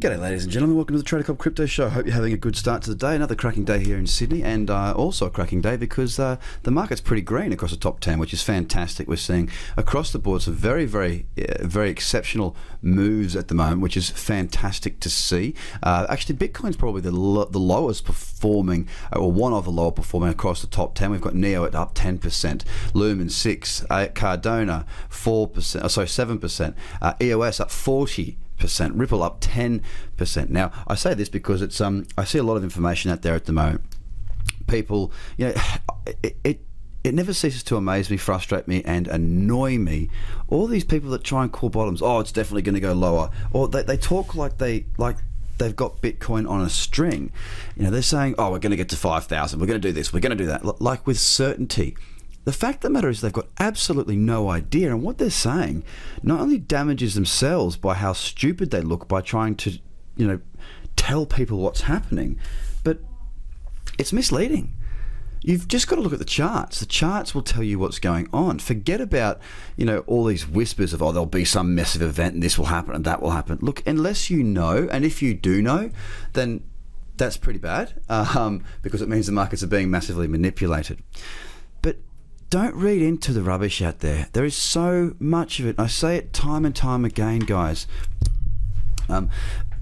G'day, ladies and gentlemen. Welcome to the Trader Cobb Crypto Show. Hope you're having a good start to the day. Another cracking day here in Sydney, and uh, also a cracking day because uh, the market's pretty green across the top 10, which is fantastic. We're seeing across the board some very, very, uh, very exceptional moves at the moment, which is fantastic to see. Uh, actually, Bitcoin's probably the, lo- the lowest performing, uh, or one of the lower performing across the top 10. We've got Neo at up 10%, Lumen 6, uh, Cardano 4%, oh, sorry, 7%, uh, EOS up 40 percent. Ripple up ten percent. Now I say this because it's um I see a lot of information out there at the moment. People, you know, it. it it never ceases to amaze me, frustrate me, and annoy me. All these people that try and call bottoms, oh, it's definitely going to go lower, or they, they talk like they like they've got Bitcoin on a string. You know, they're saying, oh, we're going to get to five thousand, we're going to do this, we're going to do that, like with certainty. The fact of the matter is they've got absolutely no idea, and what they're saying not only damages themselves by how stupid they look by trying to, you know, tell people what's happening, but it's misleading. You've just got to look at the charts. The charts will tell you what's going on. Forget about, you know, all these whispers of, oh, there'll be some massive event and this will happen and that will happen. Look, unless you know, and if you do know, then that's pretty bad um, because it means the markets are being massively manipulated. Don't read into the rubbish out there. There is so much of it. I say it time and time again, guys. Um,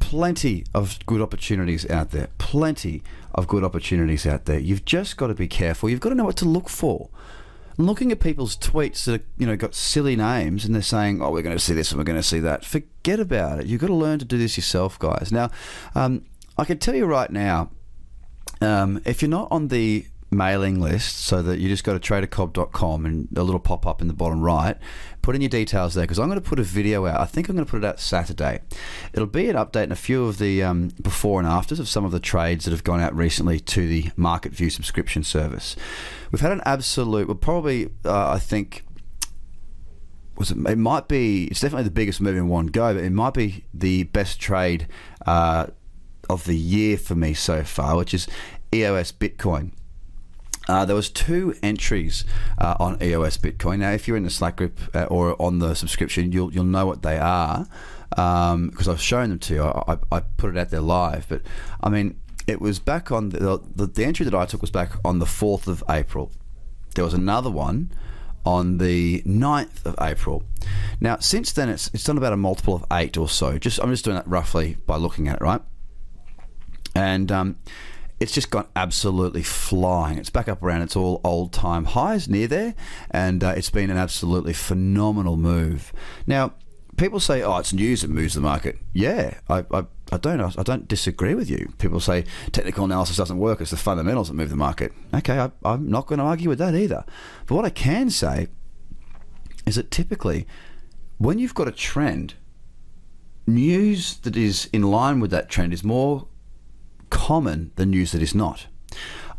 plenty of good opportunities out there. Plenty of good opportunities out there. You've just got to be careful. You've got to know what to look for. Looking at people's tweets that are, you know got silly names and they're saying, "Oh, we're going to see this and we're going to see that." Forget about it. You've got to learn to do this yourself, guys. Now, um, I can tell you right now, um, if you're not on the mailing list, so that you just go to tradercobb.com and a little pop up in the bottom right, put in your details there because I'm going to put a video out. I think I'm going to put it out Saturday. It'll be an update and a few of the um, before and afters of some of the trades that have gone out recently to the Market View subscription service. We've had an absolute, well, probably, uh, I think was it, it might be it's definitely the biggest move in one go, but it might be the best trade uh, of the year for me so far, which is EOS Bitcoin. Uh, there was two entries uh, on EOS Bitcoin. Now, if you're in the Slack group uh, or on the subscription, you'll you'll know what they are because um, I've shown them to you. I, I, put it out there live, but I mean, it was back on the, the the entry that I took was back on the fourth of April. There was another one on the 9th of April. Now, since then, it's it's done about a multiple of eight or so. Just I'm just doing that roughly by looking at it, right? And um, it's just gone absolutely flying. It's back up around its all old time highs near there, and uh, it's been an absolutely phenomenal move. Now, people say, "Oh, it's news that moves the market." Yeah, I, I, I don't I don't disagree with you. People say technical analysis doesn't work; it's the fundamentals that move the market. Okay, I, I'm not going to argue with that either. But what I can say is that typically, when you've got a trend, news that is in line with that trend is more common than news that is not.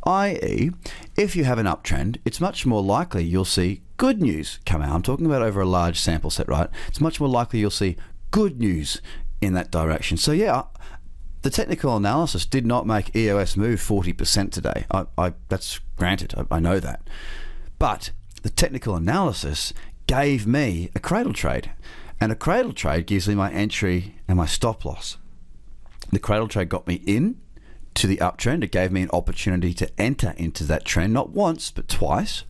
I.e., if you have an uptrend, it's much more likely you'll see good news come out. I'm talking about over a large sample set, right? It's much more likely you'll see good news in that direction. So, yeah, the technical analysis did not make EOS move 40% today. I, I, that's granted, I, I know that. But the technical analysis gave me a cradle trade. And a cradle trade gives me my entry and my stop loss. The cradle trade got me in to the uptrend. It gave me an opportunity to enter into that trend, not once, but twice.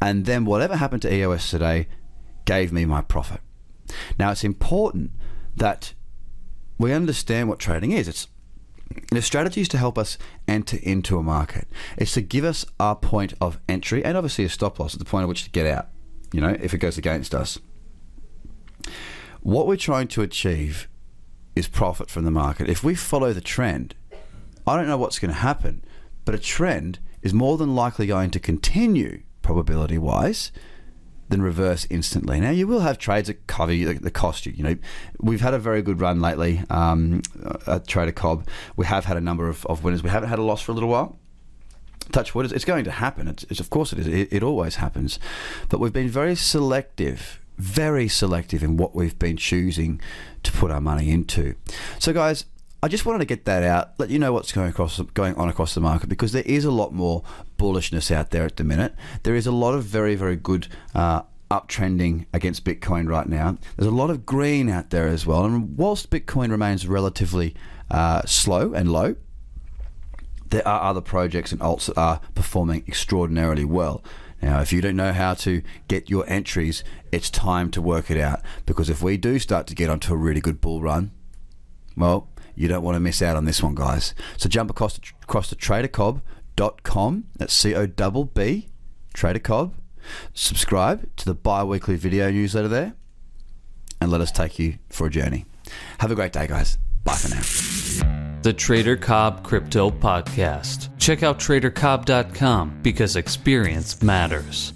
And then whatever happened to EOS today gave me my profit. Now, it's important that we understand what trading is. It's the strategy is to help us enter into a market. It's to give us our point of entry and obviously a stop loss at the point at which to get out, you know, if it goes against us. What we're trying to achieve is profit from the market. If we follow the trend, I don't know what's going to happen, but a trend is more than likely going to continue, probability wise, than reverse instantly. Now, you will have trades that cover you, that cost you. You know, we've had a very good run lately um, at Trader Cobb. We have had a number of, of winners. We haven't had a loss for a little while. Touch wood, it's going to happen. It's, it's of course it is. It, it always happens. But we've been very selective very selective in what we've been choosing to put our money into. So, guys, I just wanted to get that out, let you know what's going across going on across the market because there is a lot more bullishness out there at the minute. There is a lot of very very good. Uh, uptrending against Bitcoin right now. There's a lot of green out there as well. And whilst Bitcoin remains relatively uh, slow and low, there are other projects and alts that are performing extraordinarily well. Now, if you don't know how to get your entries, it's time to work it out because if we do start to get onto a really good bull run, well, you don't want to miss out on this one, guys. So jump across to, across to tradercobb.com. That's C O B B, tradercobb. Subscribe to the bi weekly video newsletter there and let us take you for a journey. Have a great day, guys. Bye for now. The Trader Cobb Crypto Podcast. Check out tradercobb.com because experience matters.